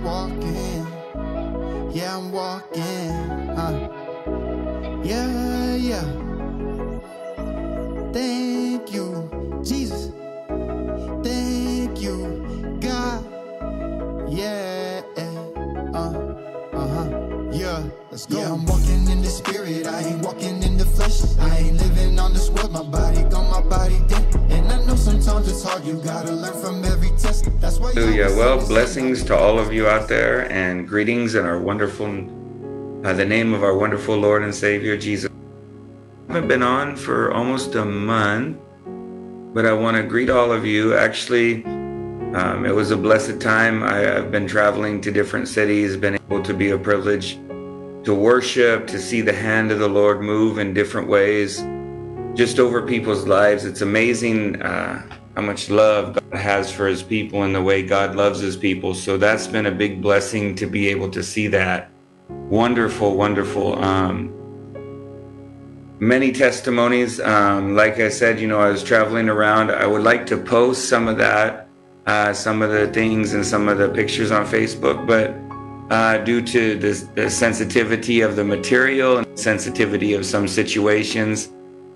I'm walking. Yeah, I'm walking. Uh. Yeah, yeah. Thank you, Jesus. Thank you, God. Yeah. Uh. Uh-huh. Yeah. Let's go. Yeah, I'm walking in the spirit. I ain't walking in the flesh. I ain't living on this world. My body got my body dead. And I know sometimes it's hard. You gotta learn from every Hallelujah. Well, blessings to all of you out there, and greetings in our wonderful, uh, the name of our wonderful Lord and Savior Jesus. I haven't been on for almost a month, but I want to greet all of you. Actually, um, it was a blessed time. I, I've been traveling to different cities, been able to be a privilege to worship, to see the hand of the Lord move in different ways, just over people's lives. It's amazing uh, how much love God has for his people and the way God loves his people. So that's been a big blessing to be able to see that. Wonderful, wonderful. Um, many testimonies. Um, like I said, you know, I was traveling around. I would like to post some of that, uh, some of the things and some of the pictures on Facebook, but uh, due to the, sensitivity of the material and sensitivity of some situations,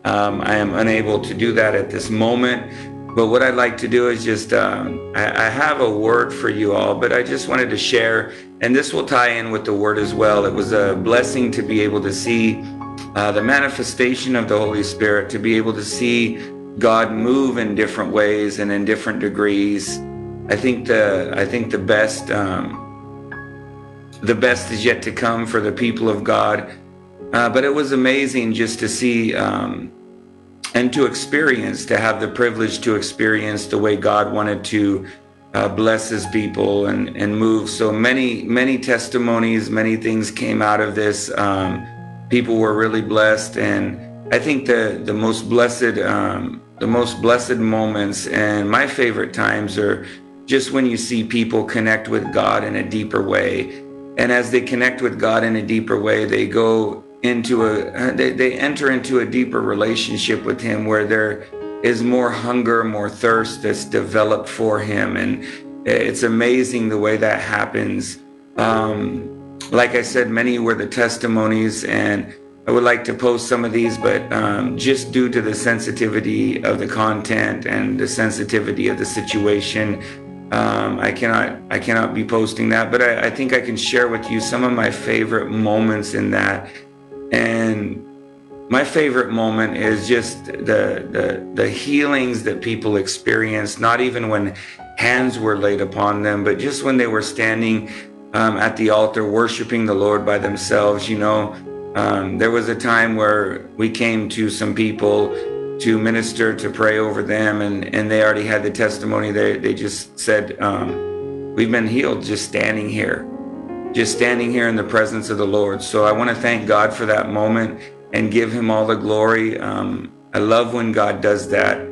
um, I am unable to do that at this moment. But what I'd like to do is just, um, I, I have a word for you all, but I just wanted to share, and this will tie in with the word as well. It was a blessing to be able to see uh, the manifestation of the Holy Spirit, to be able to see God move in different ways and in different degrees. I think the I think the best um, the best is yet to come for the people of God. Uh, but it was amazing just to see um, and to experience, to have the privilege to experience the way God wanted to uh, bless His people and and move. So many many testimonies, many things came out of this. Um, people were really blessed, and I think the the most blessed um, the most blessed moments and my favorite times are just when you see people connect with God in a deeper way. And as they connect with God in a deeper way, they go into a they, they enter into a deeper relationship with Him where there is more hunger, more thirst that's developed for Him, and it's amazing the way that happens. Um, like I said, many were the testimonies, and I would like to post some of these, but um, just due to the sensitivity of the content and the sensitivity of the situation, um, I cannot I cannot be posting that. But I, I think I can share with you some of my favorite moments in that, my favorite moment is just the the the healings that people experience. Not even when hands were laid upon them, but just when they were standing um, at the altar worshiping the Lord by themselves. You know, um, there was a time where we came to some people to minister, to pray over them, and, and they already had the testimony. They, they just said, um, We've been healed just standing here, just standing here in the presence of the Lord. So I want to thank God for that moment and give Him all the glory. Um, I love when God does that,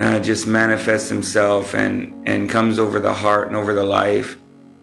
uh, just manifests Himself and, and comes over the heart and over the life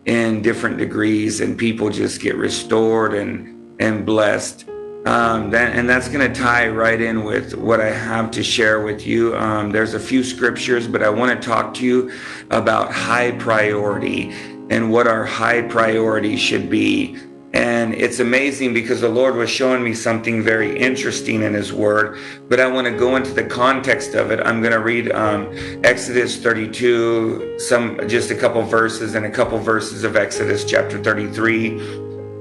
in different degrees, and people just get restored and, and blessed. Um, that, and that's going to tie right in with what I have to share with you. Um, there's a few scriptures, but I want to talk to you about high priority and what our high priority should be. And it's amazing because the Lord was showing me something very interesting in His Word, but I want to go into the context of it. I'm going to read um, Exodus 32, some just a couple verses, and a couple verses of Exodus chapter 33.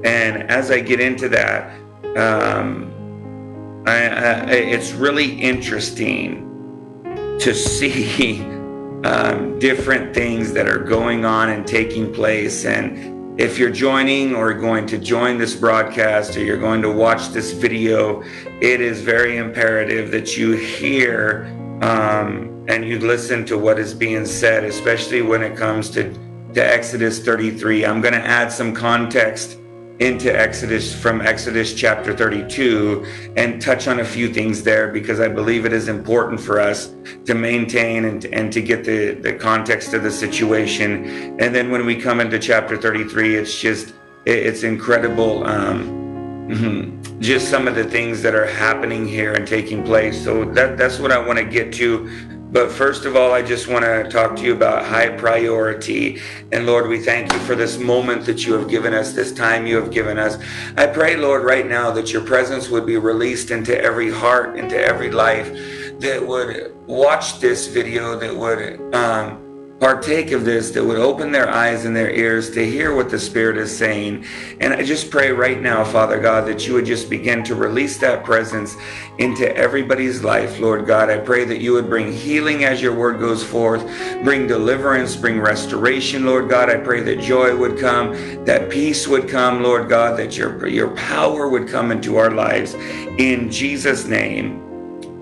And as I get into that, um, I, I, it's really interesting to see um, different things that are going on and taking place. And if you're joining or going to join this broadcast or you're going to watch this video, it is very imperative that you hear um, and you listen to what is being said, especially when it comes to, to Exodus 33. I'm going to add some context into Exodus from Exodus chapter 32 and touch on a few things there because I believe it is important for us to maintain and, and to get the, the context of the situation. And then when we come into chapter 33, it's just, it, it's incredible. Um, mhm, just some of the things that are happening here and taking place. So that, that's what I want to get to but first of all, I just want to talk to you about high priority. And Lord, we thank you for this moment that you have given us, this time you have given us. I pray, Lord, right now that your presence would be released into every heart, into every life that would watch this video, that would um, partake of this that would open their eyes and their ears to hear what the Spirit is saying. And I just pray right now, Father God, that you would just begin to release that presence into everybody's life, Lord God. I pray that you would bring healing as your word goes forth, bring deliverance, bring restoration, Lord God. I pray that joy would come, that peace would come, Lord God, that your, your power would come into our lives. In Jesus' name,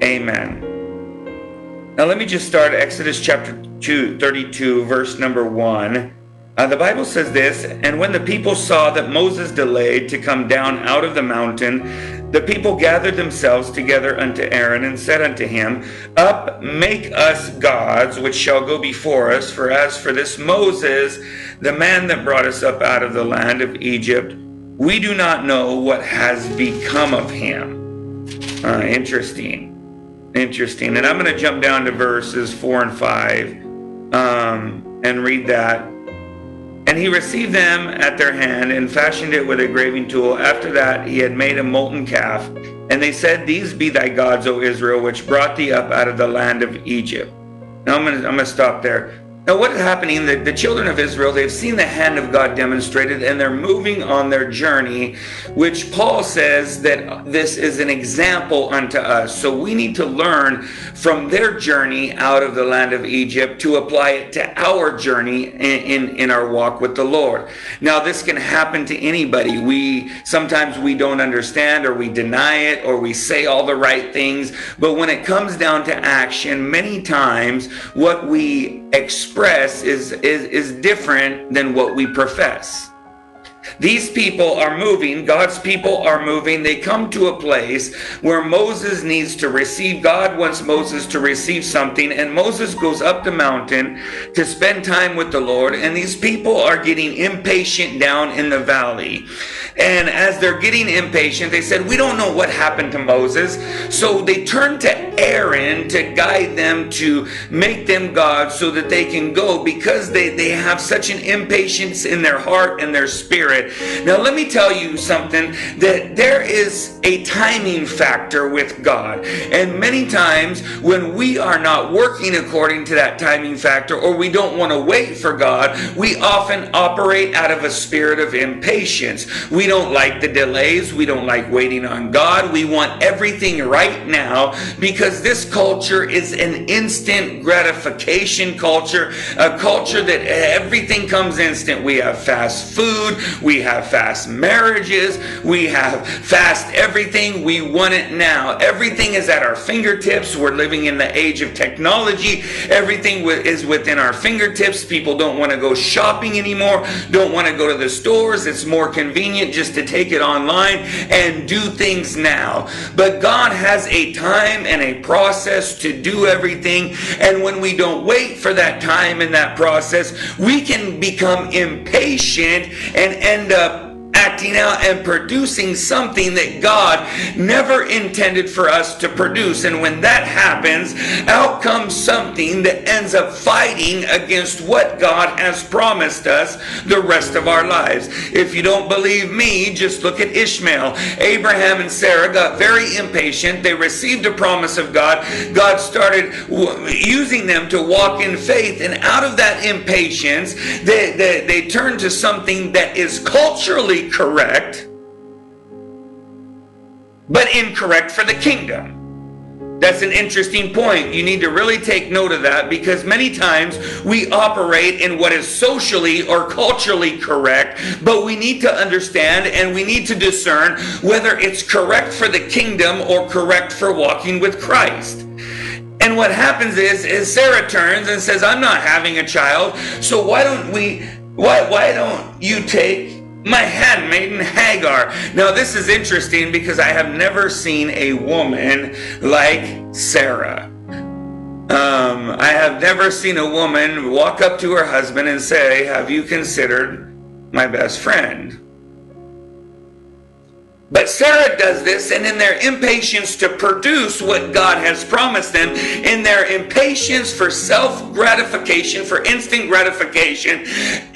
amen. Now, let me just start Exodus chapter 2, 32, verse number 1. Uh, the Bible says this And when the people saw that Moses delayed to come down out of the mountain, the people gathered themselves together unto Aaron and said unto him, Up, make us gods which shall go before us. For as for this Moses, the man that brought us up out of the land of Egypt, we do not know what has become of him. Uh, interesting. Interesting. And I'm going to jump down to verses 4 and 5 um, and read that. And he received them at their hand and fashioned it with a graving tool. After that, he had made a molten calf. And they said, These be thy gods, O Israel, which brought thee up out of the land of Egypt. Now I'm going to, stop there. Now, what is happening? The, the children of Israel, they've seen the hand of God demonstrated and they're moving on their journey, which Paul says that this is an example unto us. So we need to learn from their journey out of the land of Egypt to apply it to our journey in, in, in our walk with the Lord. Now, this can happen to anybody. We sometimes we don't understand or we deny it or we say all the right things. But when it comes down to action, many times what we expect express is, is, is different than what we profess. These people are moving, God's people are moving. They come to a place where Moses needs to receive, God wants Moses to receive something, and Moses goes up the mountain to spend time with the Lord. And these people are getting impatient down in the valley. And as they're getting impatient, they said, We don't know what happened to Moses. So they turn to Aaron to guide them to make them gods so that they can go because they, they have such an impatience in their heart and their spirit. Now, let me tell you something that there is a timing factor with God. And many times when we are not working according to that timing factor or we don't want to wait for God, we often operate out of a spirit of impatience. We don't like the delays. We don't like waiting on God. We want everything right now because this culture is an instant gratification culture, a culture that everything comes instant. We have fast food, we have fast marriages, we have fast everything. We want it now. Everything is at our fingertips. We're living in the age of technology. Everything is within our fingertips. People don't want to go shopping anymore, don't want to go to the stores. It's more convenient just to take it online and do things now. But God has a time and a process to do everything. And when we don't wait for that time and that process, we can become impatient and end up acting out and producing something that God never intended for us to produce. And when that happens, out comes something that ends up fighting against what God has promised us the rest of our lives. If you don't believe me, just look at Ishmael. Abraham and Sarah got very impatient. They received a promise of God. God started using them to walk in faith. And out of that impatience, they, they, they turned to something that is culturally correct, but incorrect for the kingdom. That's an interesting point. You need to really take note of that because many times we operate in what is socially or culturally correct, but we need to understand and we need to discern whether it's correct for the kingdom or correct for walking with Christ. And what happens is, is Sarah turns and says, I'm not having a child, so why don't we, why, why don't you take my handmaiden Hagar. Now, this is interesting because I have never seen a woman like Sarah. Um, I have never seen a woman walk up to her husband and say, Have you considered my best friend? But Sarah does this, and in their impatience to produce what God has promised them, in their impatience for self gratification, for instant gratification,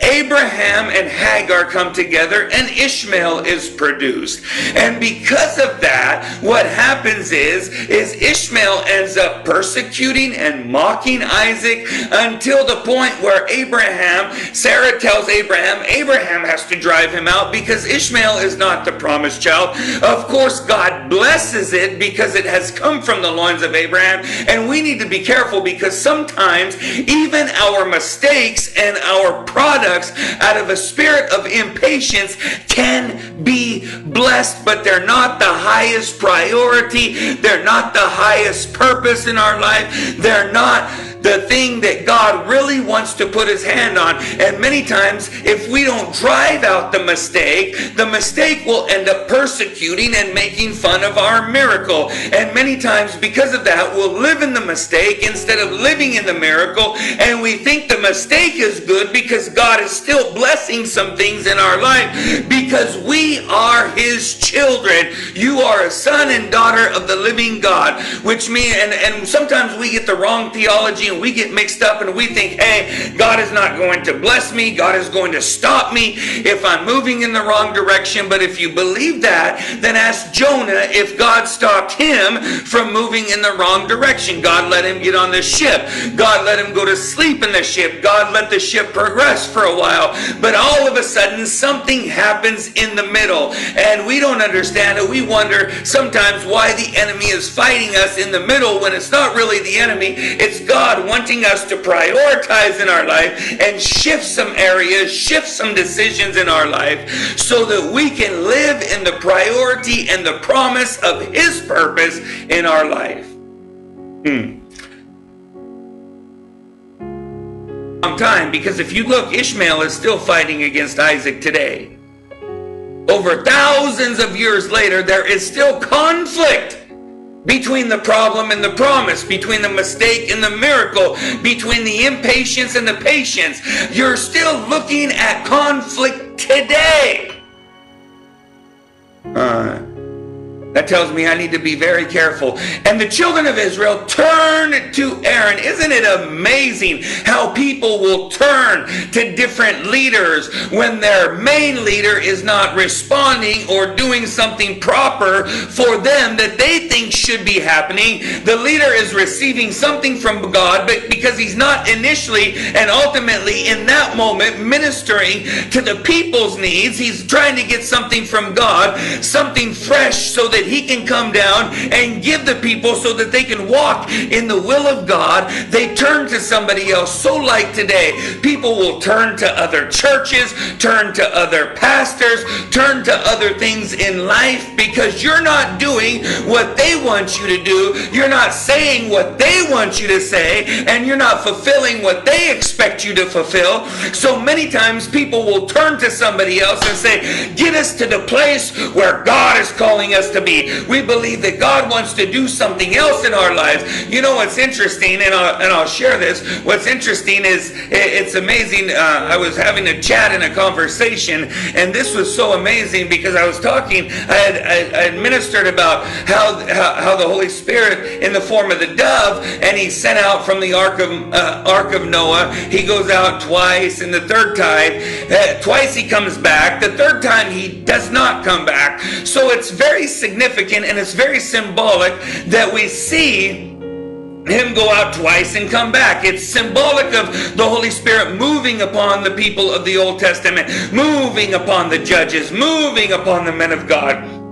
Abraham and Hagar come together, and Ishmael is produced. And because of that, what happens is, is Ishmael ends up persecuting and mocking Isaac until the point where Abraham, Sarah tells Abraham, Abraham has to drive him out because Ishmael is not the promised child. Of course, God blesses it because it has come from the loins of Abraham. And we need to be careful because sometimes even our mistakes and our products out of a spirit of impatience can be blessed, but they're not the highest priority. They're not the highest purpose in our life. They're not the thing that God really wants to put his hand on. And many times, if we don't drive out the mistake, the mistake will end up persecuting and making fun of our miracle. And many times, because of that, we'll live in the mistake instead of living in the miracle. And we think the mistake is good because God is still blessing some things in our life because we are his children. You are a son and daughter of the living God, which means, and, and sometimes we get the wrong theology and we get mixed up and we think, hey, God is not going to bless me. God is going to stop me if I'm moving in the wrong direction. But if you believe that, then ask Jonah if God stopped him from moving in the wrong direction. God let him get on the ship. God let him go to sleep in the ship. God let the ship progress for a while. But all of a sudden, something happens in the middle. And we don't understand it. We wonder sometimes why the enemy is fighting us in the middle when it's not really the enemy. It's God wanting us to prioritize in our life and shift some areas, shift some decisions in our life so that we can live in the priority and the promise of His purpose in our life. Hmm. Time because if you look, Ishmael is still fighting against Isaac today. Over thousands of years later, there is still conflict between the problem and the promise, between the mistake and the miracle, between the impatience and the patience. You're still looking at conflict today. That tells me I need to be very careful. And the children of Israel turned to Aaron. Isn't it amazing how people will turn to different leaders when their main leader is not responding or doing something proper for them that they think should be happening? The leader is receiving something from God, but because he's not initially and ultimately in that moment ministering to the people's needs, he's trying to get something from God, something fresh so that that he can come down and give the people so that they can walk in the will of God, they turn to somebody else. So, like today, people will turn to other churches, turn to other pastors, turn to other things in life because you're not doing what they want you to do. You're not saying what they want you to say, and you're not fulfilling what they expect you to fulfill. So many times people will turn to somebody else and say, Get us to the place where God is calling us to be. We believe that God wants to do something else in our lives. You know what's interesting, and I'll, and I'll share this. What's interesting is it's amazing. Uh, I was having a chat and a conversation, and this was so amazing because I was talking, I had, I, I ministered about how, how, how, the Holy Spirit, in the form of the dove, and he sent out from the ark of, uh, ark of Noah. He goes out twice, and the third time, uh, twice he comes back. The third time he does not come back. So it's very significant significant and it's very symbolic that we see him go out twice and come back. It's symbolic of the Holy Spirit moving upon the people of the Old Testament, moving upon the judges, moving upon the men of God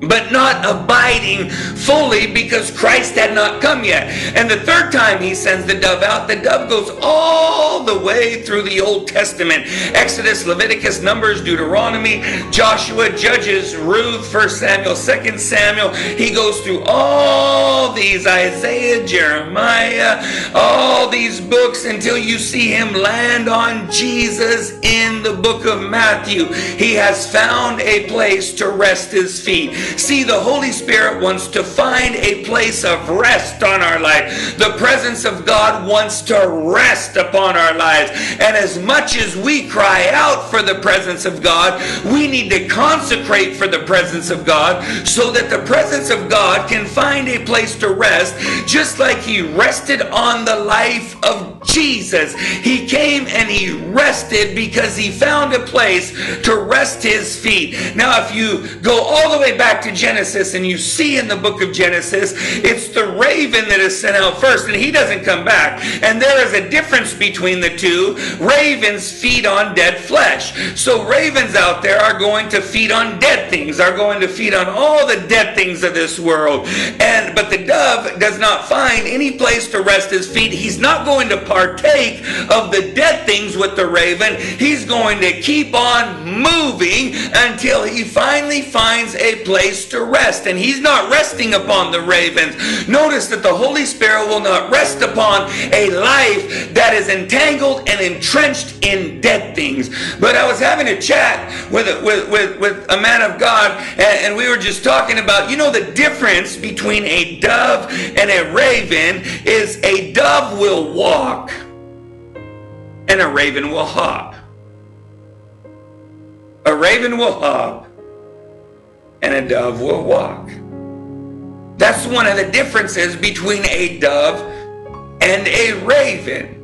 but not abiding fully because Christ had not come yet. And the third time he sends the dove out, the dove goes all the way through the Old Testament Exodus, Leviticus, Numbers, Deuteronomy, Joshua, Judges, Ruth, 1 Samuel, 2 Samuel. He goes through all these Isaiah, Jeremiah, all these books until you see him land on Jesus in the book of Matthew. He has found a place to rest his feet. See, the Holy Spirit wants to find a place of rest on our life. The presence of God wants to rest upon our lives. And as much as we cry out for the presence of God, we need to consecrate for the presence of God so that the presence of God can find a place to rest, just like He rested on the life of Jesus. He came and He rested because He found a place to rest His feet. Now, if you go all the way back to Genesis and you see in the book of Genesis, it's the raven that is sent out first, and he doesn't come back. And there is a difference between the two. Ravens feed on dead flesh. So ravens out there are going to feed on dead things, are going to feed on all the dead things of this world. And but the dove does not find any place to rest his feet. He's not going to partake of the dead things with the raven. He's going to keep on moving until he finally finds a place to rest. And he's not resting upon the ravens. Notice that the Holy Spirit will not rest upon a life that is entangled and entrenched in dead things. But I was having a chat with a, with, with, with a man of God, and, and we were just talking about, you know, the difference between a dove and a raven is a dove will walk and a raven will hop. A raven will hop and a dove will walk. That's one of the differences between a dove and a raven.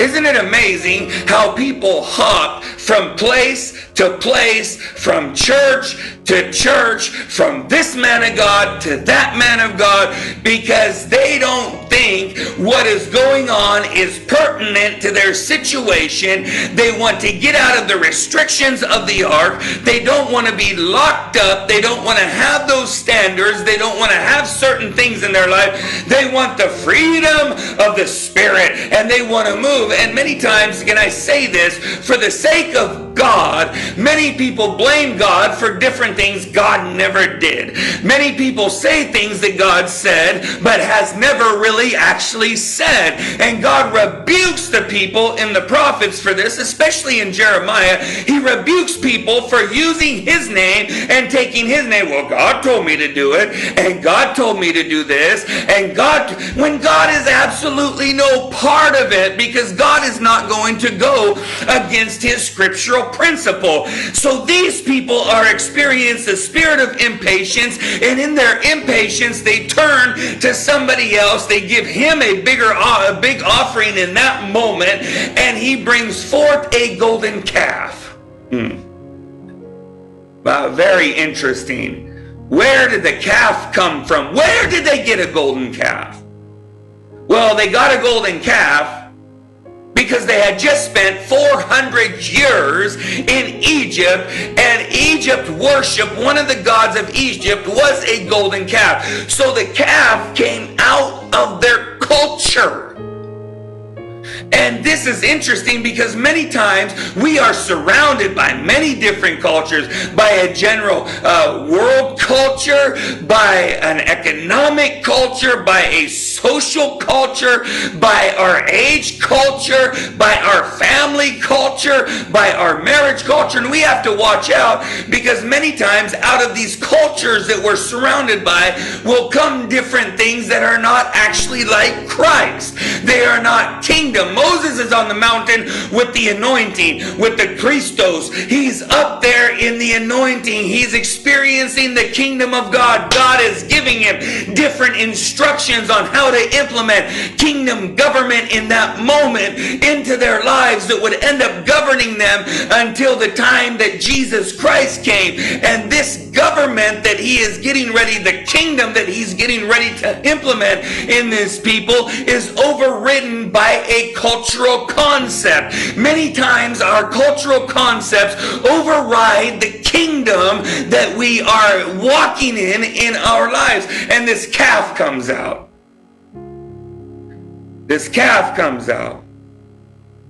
Isn't it amazing how people hop from place to place, from church to church, from this man of God to that man of God, because they don't think what is going on is pertinent to their situation. They want to get out of the restrictions of the ark. They don't want to be locked up. They don't want to have those standards. They don't want to have certain things in their life. They want the freedom of the Spirit and they want to move. And many times, can I say this, for the sake of God, many people blame God for different things God never did. Many people say things that God said, but has never really actually said. And God rebukes the people in the prophets for this, especially in Jeremiah. He rebukes people for using his name and taking his name. Well, God told me to do it, and God told me to do this, and God, when God is absolutely no part of it, because God is not going to go against his scriptural principle. So these people are experiencing the spirit of impatience, and in their impatience, they turn to somebody else. They give him a bigger, a big offering in that moment, and he brings forth a golden calf. Hmm. Wow, very interesting. Where did the calf come from? Where did they get a golden calf? Well, they got a golden calf because they had just spent 400 years in Egypt, and Egypt worshiped one of the gods of Egypt was a golden calf. So the calf came out of their culture. And this is interesting because many times we are surrounded by many different cultures, by a general uh, world culture, by an economic culture, by a social culture, by our age culture, by our family culture, by our marriage culture. And we have to watch out because many times out of these cultures that we're surrounded by will come different things that are not actually like Christ. They are not kingdom. Moses is on the mountain with the anointing, with the Christos. He's up there in the anointing. He's experiencing the kingdom of God. God is giving him different instructions on how to implement kingdom government in that moment into their lives that would end up governing them until the time that Jesus Christ came. And this government that he is getting ready, the kingdom that he's getting ready to implement in this people is overridden by a cultural concept. Many times our cultural concepts override the kingdom that we are walking in in our lives. And this calf comes out. This calf comes out.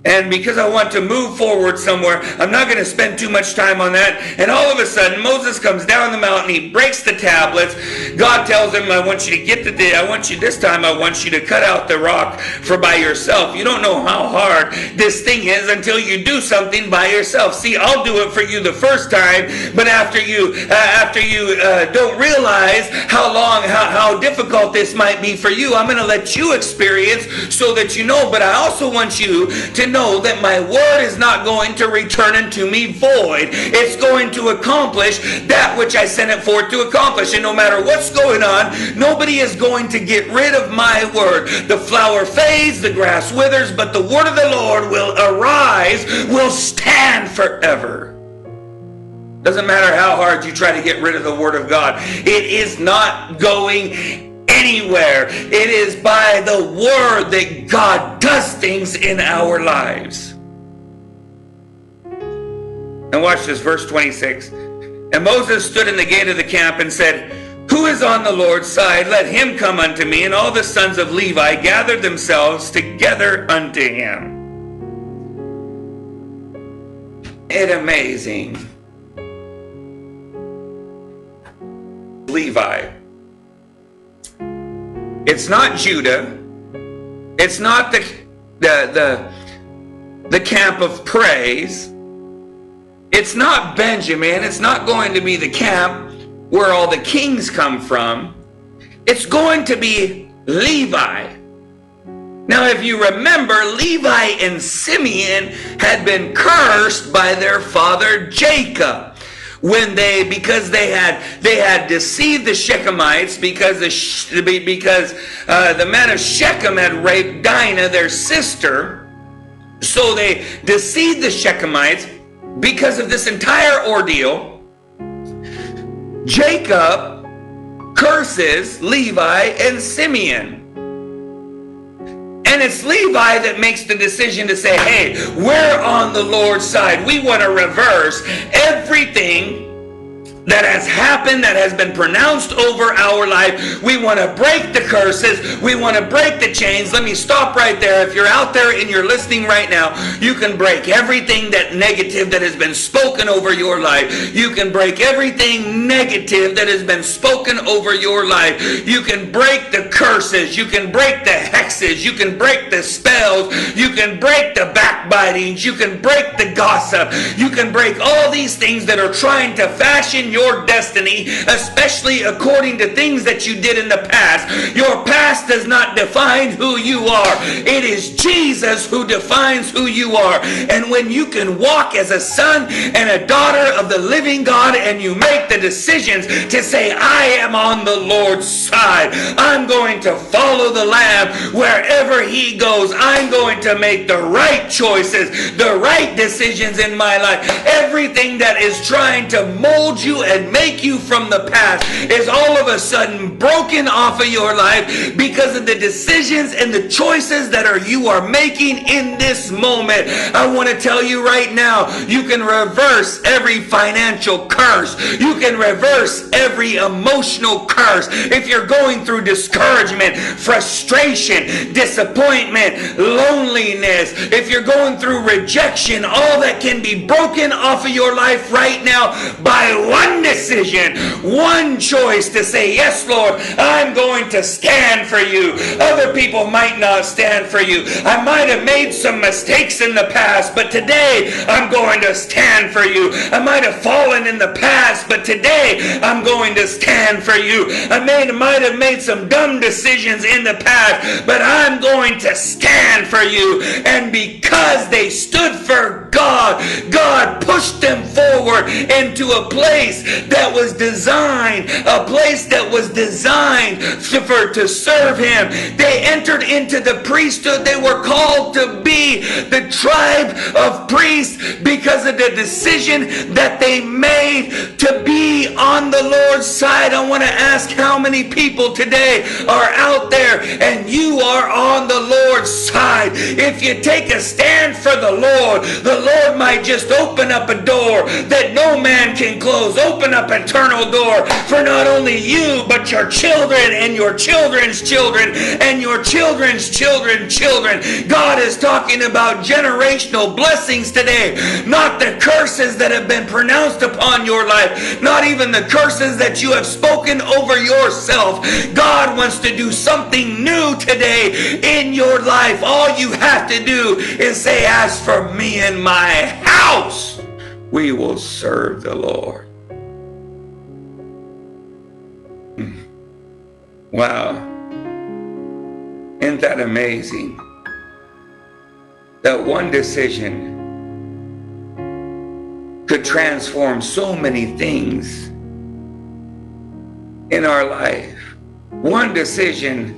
And because I want to move forward somewhere, I'm not going to spend too much time on that. And all of a sudden, Moses comes down the mountain. He breaks the tablets. God tells him, I want you to get the day. I want you this time, I want you to cut out the rock for by yourself. You don't know how hard this thing is until you do something by yourself. See, I'll do it for you the first time, but after you, uh, after you uh, don't realize how long, how, how difficult this might be for you, I'm going to let you experience so that you know. But I also want you to know that my word is not going to return unto me void. It's going to accomplish that which I sent it forth to accomplish. And no matter what's going on, nobody is going to get rid of my word. The flower fades, the grass withers, but the word of the Lord will arise, will stand forever. Doesn't matter how hard you try to get rid of the Word of God, it is not going anywhere. It is by the word that God does things in our lives. And watch this, verse 26. And Moses stood in the gate of the camp and said, Who is on the Lord's side? Let him come unto me. And all the sons of Levi gathered themselves together unto him. It amazing. Levi it's not Judah. It's not the, the, the, the camp of praise. It's not Benjamin. It's not going to be the camp where all the kings come from. It's going to be Levi. Now, if you remember, Levi and Simeon had been cursed by their father Jacob when they because they had they had deceived the Shechemites because the because uh, the men of Shechem had raped Dinah, their sister. So they deceived the Shechemites because of this entire ordeal. Jacob curses Levi and Simeon. It's Levi that makes the decision to say, hey, we're on the Lord's side. We want to reverse everything that has happened, that has been pronounced over our life. We want to break the curses. We want to break the chains. Let me stop right there. If you're out there and you're listening right now, you can break everything that negative that has been spoken over your life. You can break everything negative that has been spoken over your life. You can break the curses. You can break the hexes. You can break the spells. You can break the backbitings. You can break the gossip. You can break all these things that are trying to fashion your destiny, especially according to things that you did in the past. Your past does not define who you are. It is Jesus who defines who you are. And when you can walk as a son and a daughter of the living God and you make the decisions to say, I am on the Lord's side. I'm going to follow the Lamb wherever he goes. I'm going to make the right choices, the right decisions in my life. Everything that is trying to mold you and make you from the past is all of a sudden broken off of your life because of the decisions and the choices that are you are making in this moment. I want to tell you right now, you can reverse every financial curse. You can reverse every emotional curse. If you're going through discouragement, frustration, disappointment, loneliness, if you're going through rejection, all that can be broken off of your life right now by one one decision, one choice to say, Yes, Lord, I'm going to stand for you. Other people might not stand for you. I might have made some mistakes in the past, but today I'm going to stand for you. I might have fallen in the past, but today I'm going to stand for you. I may, might have made some dumb decisions in the past, but I'm going to stand for you. And because they stood for God, God pushed them forward into a place that was designed, a place that was designed to, for, to serve him. They entered into the priesthood. They were called to be the tribe of priests because of the decision that they made to be on the Lord's side. I want to ask how many people today are out there and you are on the Lord's side. If you take a stand for the Lord, the Lord might just open up a door that no man can close. Up eternal door for not only you, but your children and your children's children and your children's children, children. God is talking about generational blessings today, not the curses that have been pronounced upon your life, not even the curses that you have spoken over yourself. God wants to do something new today in your life. All you have to do is say, As for me and my house, we will serve the Lord. Wow. Isn't that amazing? That one decision could transform so many things in our life. One decision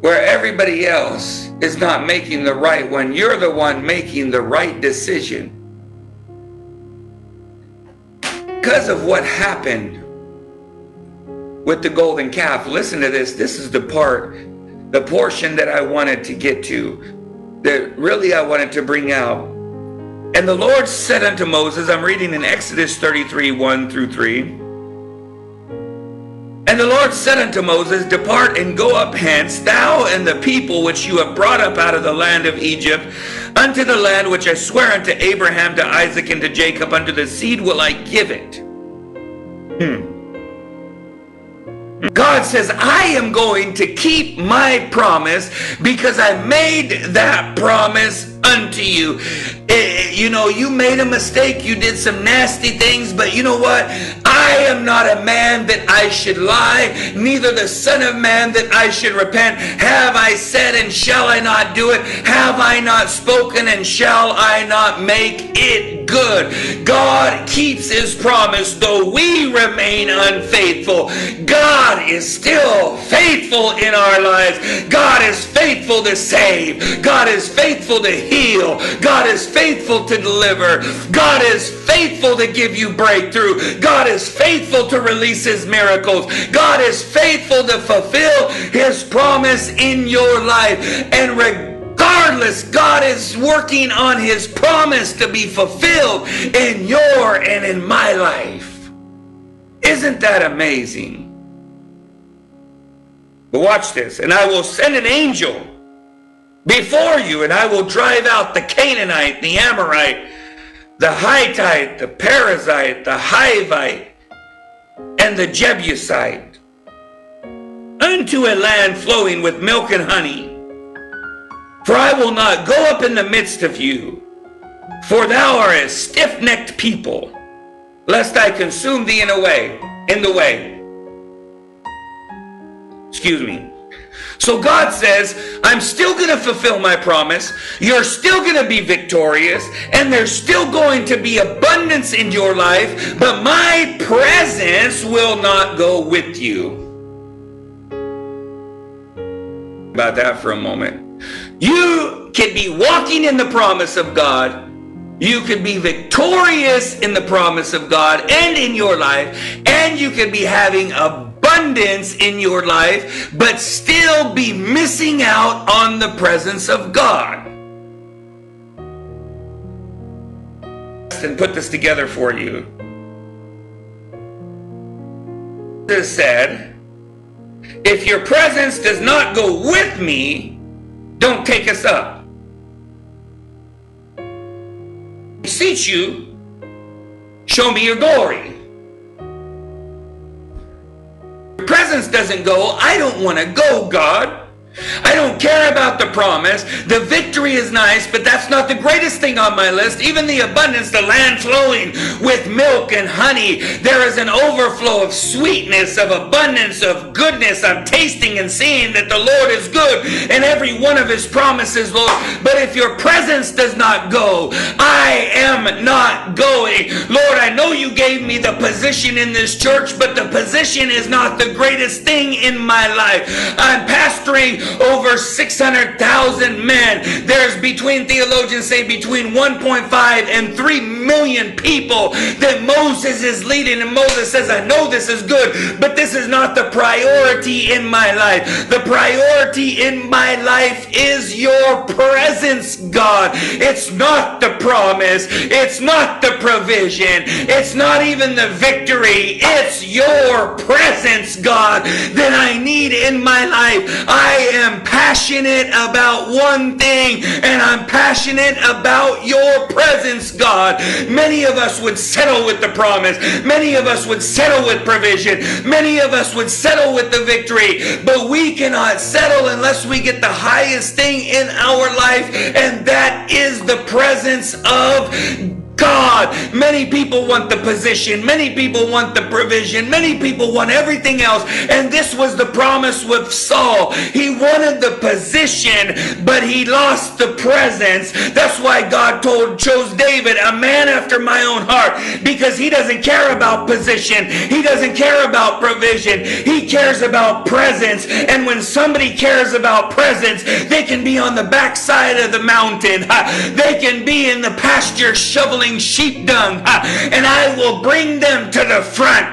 where everybody else is not making the right one. You're the one making the right decision. Because of what happened with the golden calf, listen to this. This is the part, the portion that I wanted to get to, that really I wanted to bring out. And the Lord said unto Moses, I'm reading in Exodus 33 1 through 3. And the Lord said unto Moses, Depart and go up hence, thou and the people which you have brought up out of the land of Egypt, unto the land which I swear unto Abraham, to Isaac, and to Jacob, unto the seed will I give it. Hmm. God says, I am going to keep my promise because I made that promise unto you. Eh, you know, you made a mistake, you did some nasty things, but you know what? I am not a man that I should lie, neither the Son of Man that I should repent. Have I said and shall I not do it? Have I not spoken and shall I not make it good? God keeps his promise, though we remain unfaithful. God is still faithful in our lives. God is faithful to save. God is faithful to heal. God is faithful to deliver. God is faithful to give you breakthrough. God is faithful to release his miracles. God is faithful to fulfill his promise in your life. And regardless, God is working on his promise to be fulfilled in your and in my life. Isn't that amazing? But watch this. And I will send an angel before you, and I will drive out the Canaanite, the Amorite, the Hittite, the Perizzite, the Hivite, and the Jebusite unto a land flowing with milk and honey. For I will not go up in the midst of you, for thou art a stiff-necked people, lest I consume thee in a way, in the way. Excuse me. So God says, I'm still going to fulfill my promise. You're still going to be victorious, and there's still going to be abundance in your life, but my presence will not go with you. About that for a moment. You can be walking in the promise of God. You can be victorious in the promise of God and in your life, and you can be having a abundance in your life, but still be missing out on the presence of God. And put this together for you. This said, if your presence does not go with me, don't take us up. Beseech you, show me your glory presence doesn't go, I don't want to go, God. I don't care about the promise. The victory is nice, but that's not the greatest thing on my list. Even the abundance, the land flowing with milk and honey. There is an overflow of sweetness, of abundance, of goodness. I'm tasting and seeing that the Lord is good in every one of his promises, Lord. But if your presence does not go, I am not going. Lord, I know you gave me the position in this church, but the position is not the greatest thing in my life. I'm pastoring over 600,000 men. There's between theologians say between 1.5 and 3 million people that Moses is leading. And Moses says, I know this is good, but this is not the priority in my life. The priority in my life is your presence, God. It's not the promise. It's not the provision. It's not even the victory. It's your presence, God, that I need in my life. I am passionate about one thing, and I'm passionate about your presence, God. Many of us would settle with the promise. Many of us would settle with provision. Many of us would settle with the victory. But we cannot settle unless we get the highest thing in our life, and that is the presence of God. Many people want the position. Many people want the provision. Many people want everything else. And this was the promise with Saul. He wanted the position, but he lost the presence. That's why God told chose David, a man after my own heart, because he doesn't care about position. He doesn't care about provision. He cares about presence. And when somebody cares about presence, they can be on the backside of the mountain. They can be in the pasture shoveling sheep dung, and I will bring them to the front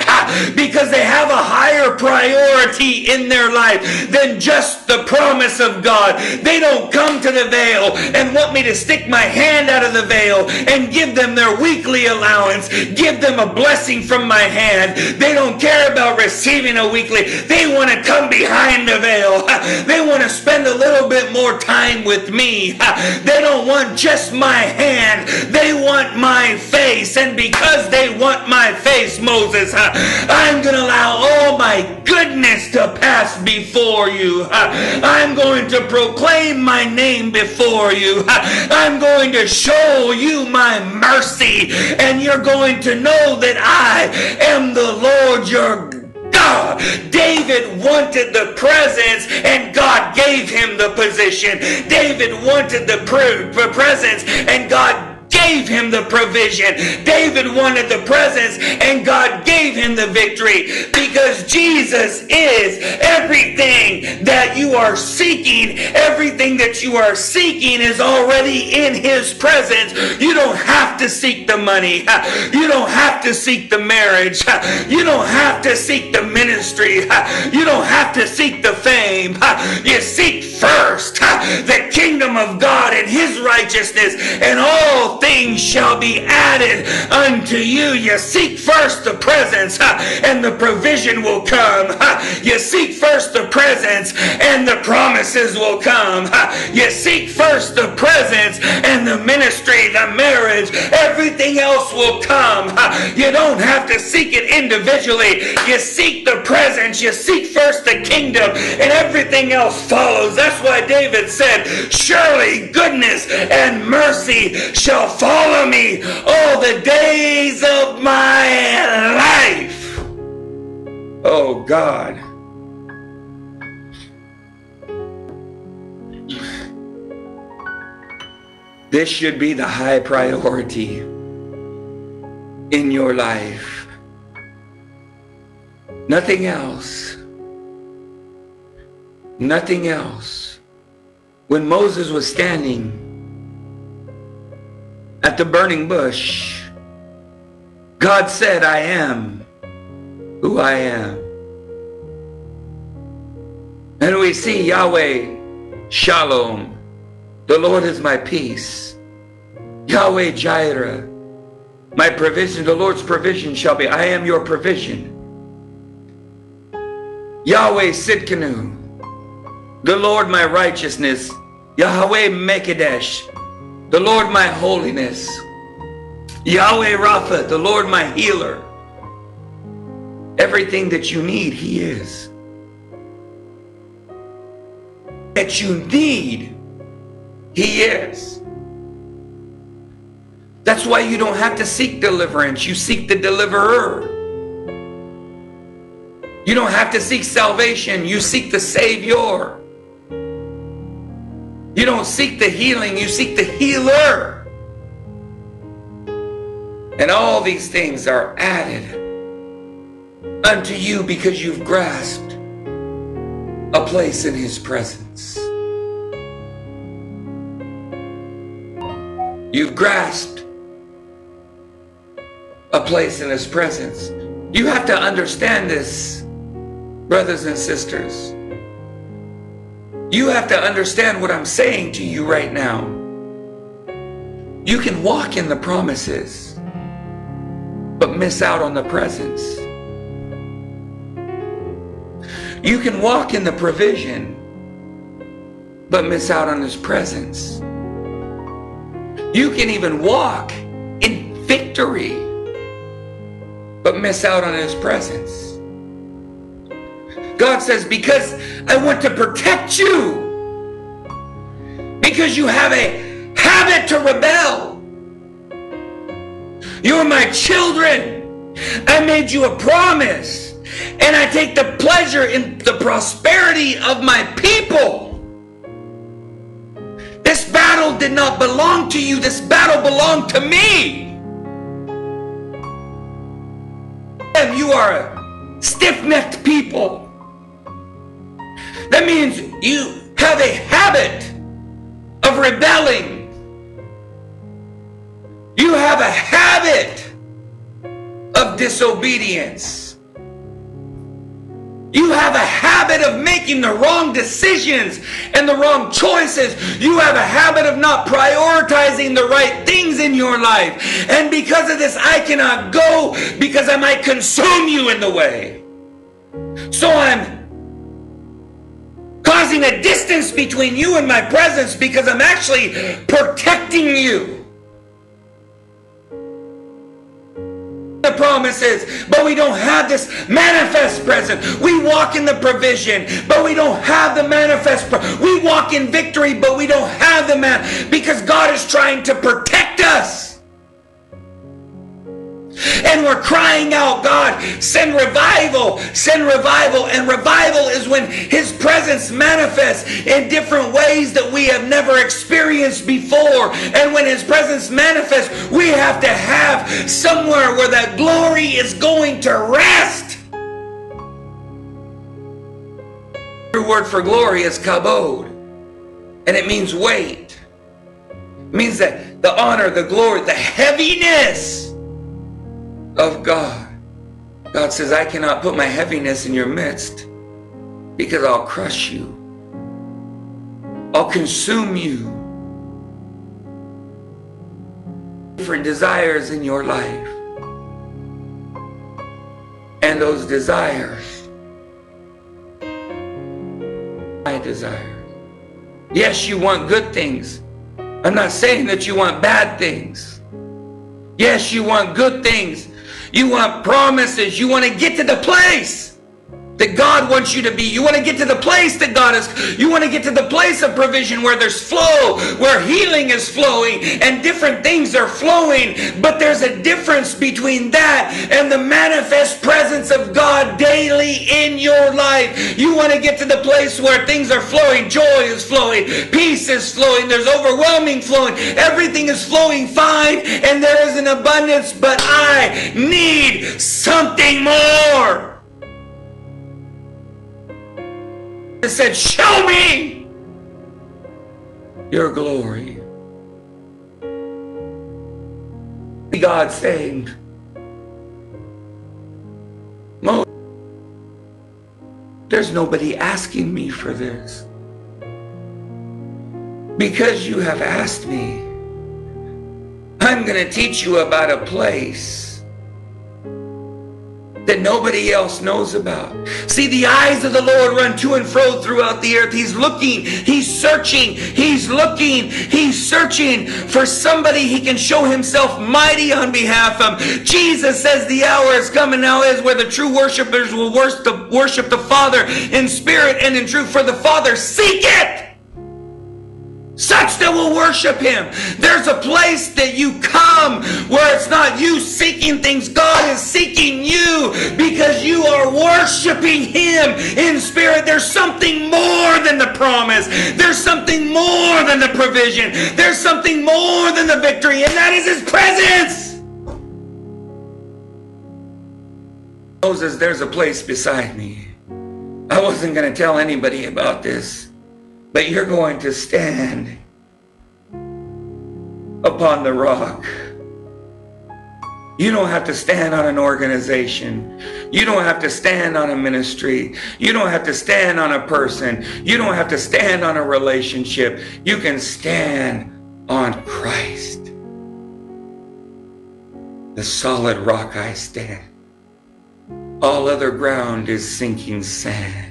because they have a higher priority in their life than just the promise of God. They don't come to the veil and want me to stick my hand out of the veil and give them their weekly allowance, give them a blessing from my hand. They don't care about receiving a weekly. They want to come behind the veil. They want to spend a little bit more time with me. They don't want just my hand. They want my face. And because they want my face, Moses, I'm going to allow all my goodness to pass before you. I'm going to proclaim my name before you. I'm going to show you my mercy. And you're going to know that I am the Lord your God. David wanted the presence and God gave him the position. David wanted the presence and God gave him the provision. David wanted the presence, and God gave him the victory because Jesus is everything that you are seeking. Everything that you are seeking is already in his presence. You don't have to seek the money. You don't have to seek the marriage. You don't have to seek the ministry. You don't have to seek the fame. You seek first the kingdom of God and his righteousness and all things shall be added unto you. You seek first the presence and the provision will come. You seek first the presence and the promises will come. You seek first the presence and the ministry, the marriage, everything else will come. You don't have to seek it individually. You seek the presence, you seek first the kingdom, and everything else follows. That's why David said, Surely goodness and mercy shall follow me all the days of my life. Oh God. This should be the high priority in your life. Nothing else. Nothing else. When Moses was standing at the burning bush, God said, I am who I am. And we see Yahweh Shalom. The Lord is my peace. Yahweh Jireh. My provision, the Lord's provision shall be, I am your provision. Yahweh Sidkenu. The Lord my righteousness. Yahweh Mekadesh the Lord my holiness. Yahweh Rapha, the Lord my healer. Everything that you need, He is. That you need, He is. That's why you don't have to seek deliverance. You seek the deliverer. You don't have to seek salvation. You seek the Savior. You don't seek the healing, you seek the healer. And all these things are added unto you because you've grasped a place in his presence. You've grasped a place in his presence. You have to understand this, brothers and sisters. You have to understand what I'm saying to you right now. You can walk in the promises, but miss out on the presence. You can walk in the provision, but miss out on his presence. You can even walk in victory, but miss out on his presence. God says, because I want to protect you. Because you have a habit to rebel. You're my children. I made you a promise. And I take the pleasure in the prosperity of my people. This battle did not belong to you. This battle belonged to me. And you are a stiff-necked people. That means you have a habit of rebelling. You have a habit of disobedience. You have a habit of making the wrong decisions and the wrong choices. You have a habit of not prioritizing the right things in your life. And because of this, I cannot go because I might consume you in the way. So I'm causing a distance between you and my presence because I'm actually protecting you. the promises, but we don't have this manifest presence. We walk in the provision, but we don't have the manifest. we walk in victory, but we don't have the man because God is trying to protect us. And we're crying out, God, send revival, send revival. And revival is when His presence manifests in different ways that we have never experienced before. And when His presence manifests, we have to have somewhere where that glory is going to rest. The word for glory is kabod, and it means weight. It means that the honor, the glory, the heaviness of God. God says, I cannot put my heaviness in your midst because I'll crush you. I'll consume you. Different desires in your life. And those desires, my desire. Yes, you want good things. I'm not saying that you want bad things. Yes, you want good things. You want promises. You want to get to the place that God wants you to be. You want to get to the place that God is. You want to get to the place of provision where there's flow, where healing is flowing and different things are flowing. But there's a difference between that and the manifest presence of God daily in your life. You want to get to the place where things are flowing, joy is flowing, peace is flowing, there's overwhelming flowing, everything is flowing fine, and there is an abundance, but I need something more. Said, Show me your glory. God saying, Moses, there's nobody asking me for this. Because you have asked me, I'm going to teach you about a place that nobody else knows about. See, the eyes of the Lord run to and fro throughout the earth. He's looking, He's searching, He's looking, He's searching for somebody He can show Himself mighty on behalf of. Jesus says the hour is coming now is where the true worshipers will worship the Father in spirit and in truth. For the Father seek it such that will worship him. There's a place that you come where it's not you seeking things, God is seeking you because you are worshiping him in spirit. There's something more than the promise, there's something more than the provision, there's something more than the victory, and that is his presence. Moses, there's a place beside me. I wasn't going to tell anybody about this, but you're going to stand upon the rock. You don't have to stand on an organization. You don't have to stand on a ministry. You don't have to stand on a person. You don't have to stand on a relationship. You can stand on Christ. The solid rock I stand. All other ground is sinking sand.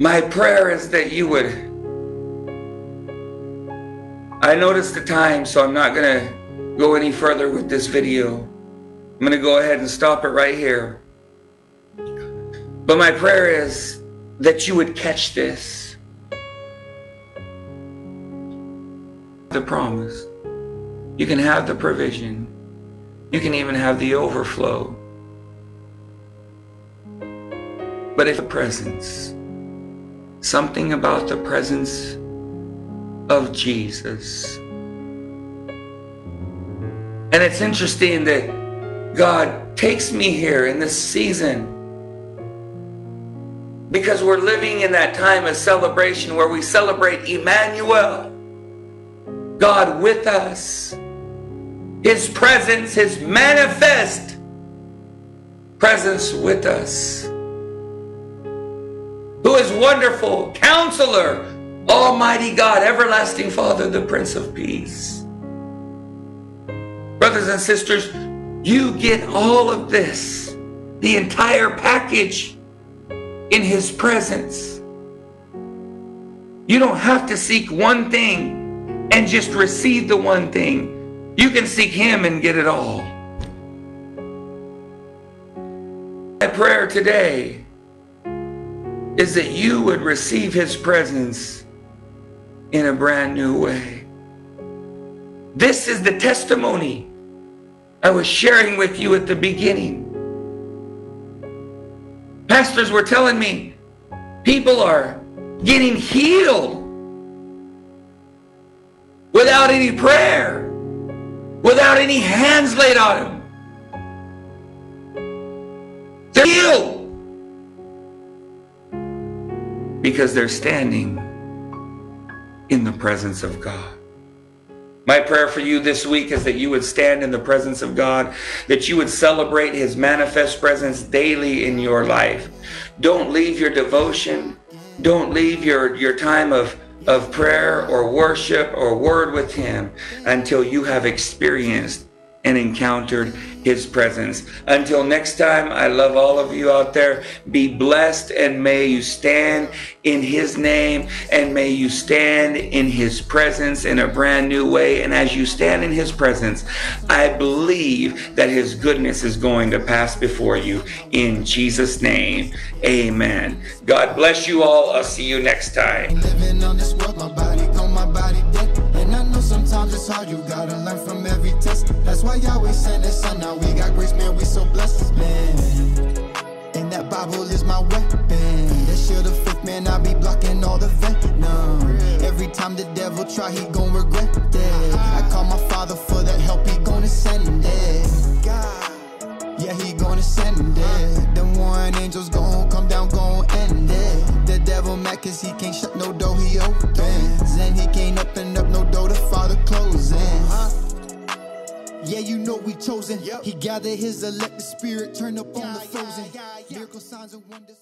My prayer is that you would. I noticed the time, so I'm not going to go any further with this video. I'm going to go ahead and stop it right here. But my prayer is that you would catch this. The promise. You can have the provision. You can even have the overflow. But if the presence, something about the presence of Jesus. And it's interesting that God takes me here in this season because we're living in that time of celebration where we celebrate Emmanuel, God with us, His presence, His manifest presence with us, who is wonderful, counselor, Almighty God, everlasting Father, the Prince of Peace. Brothers and sisters, you get all of this, the entire package in His presence. You don't have to seek one thing and just receive the one thing. You can seek Him and get it all. My prayer today is that you would receive His presence in a brand new way. This is the testimony I was sharing with you at the beginning. Pastors were telling me people are getting healed without any prayer, without any hands laid on them. They're healed because they're standing in the presence of God. My prayer for you this week is that you would stand in the presence of God, that you would celebrate His manifest presence daily in your life. Don't leave your devotion. Don't leave your, your time of, of prayer or worship or word with Him until you have experienced and encountered his presence. Until next time, I love all of you out there. Be blessed and may you stand in his name and may you stand in his presence in a brand new way. And as you stand in his presence, I believe that his goodness is going to pass before you in Jesus' name. Amen. God bless you all. I'll see you next time. That's why Yahweh we sent his son. Now we got grace, man, we so blessed, man. And that Bible is my weapon. That shield of faith, man, I be blocking all the venom. Every time the devil try, he gon' regret that. I call my father for that help, he gonna send it. Yeah, he gonna send it. Them warring angels gon' come down, gon' end it. The devil mad cause he can't shut no door, he opens. And he can't open up no door, the father closing. Yeah, you know we chosen. He gathered his elected spirit, turn up on the frozen. Miracle signs and wonders.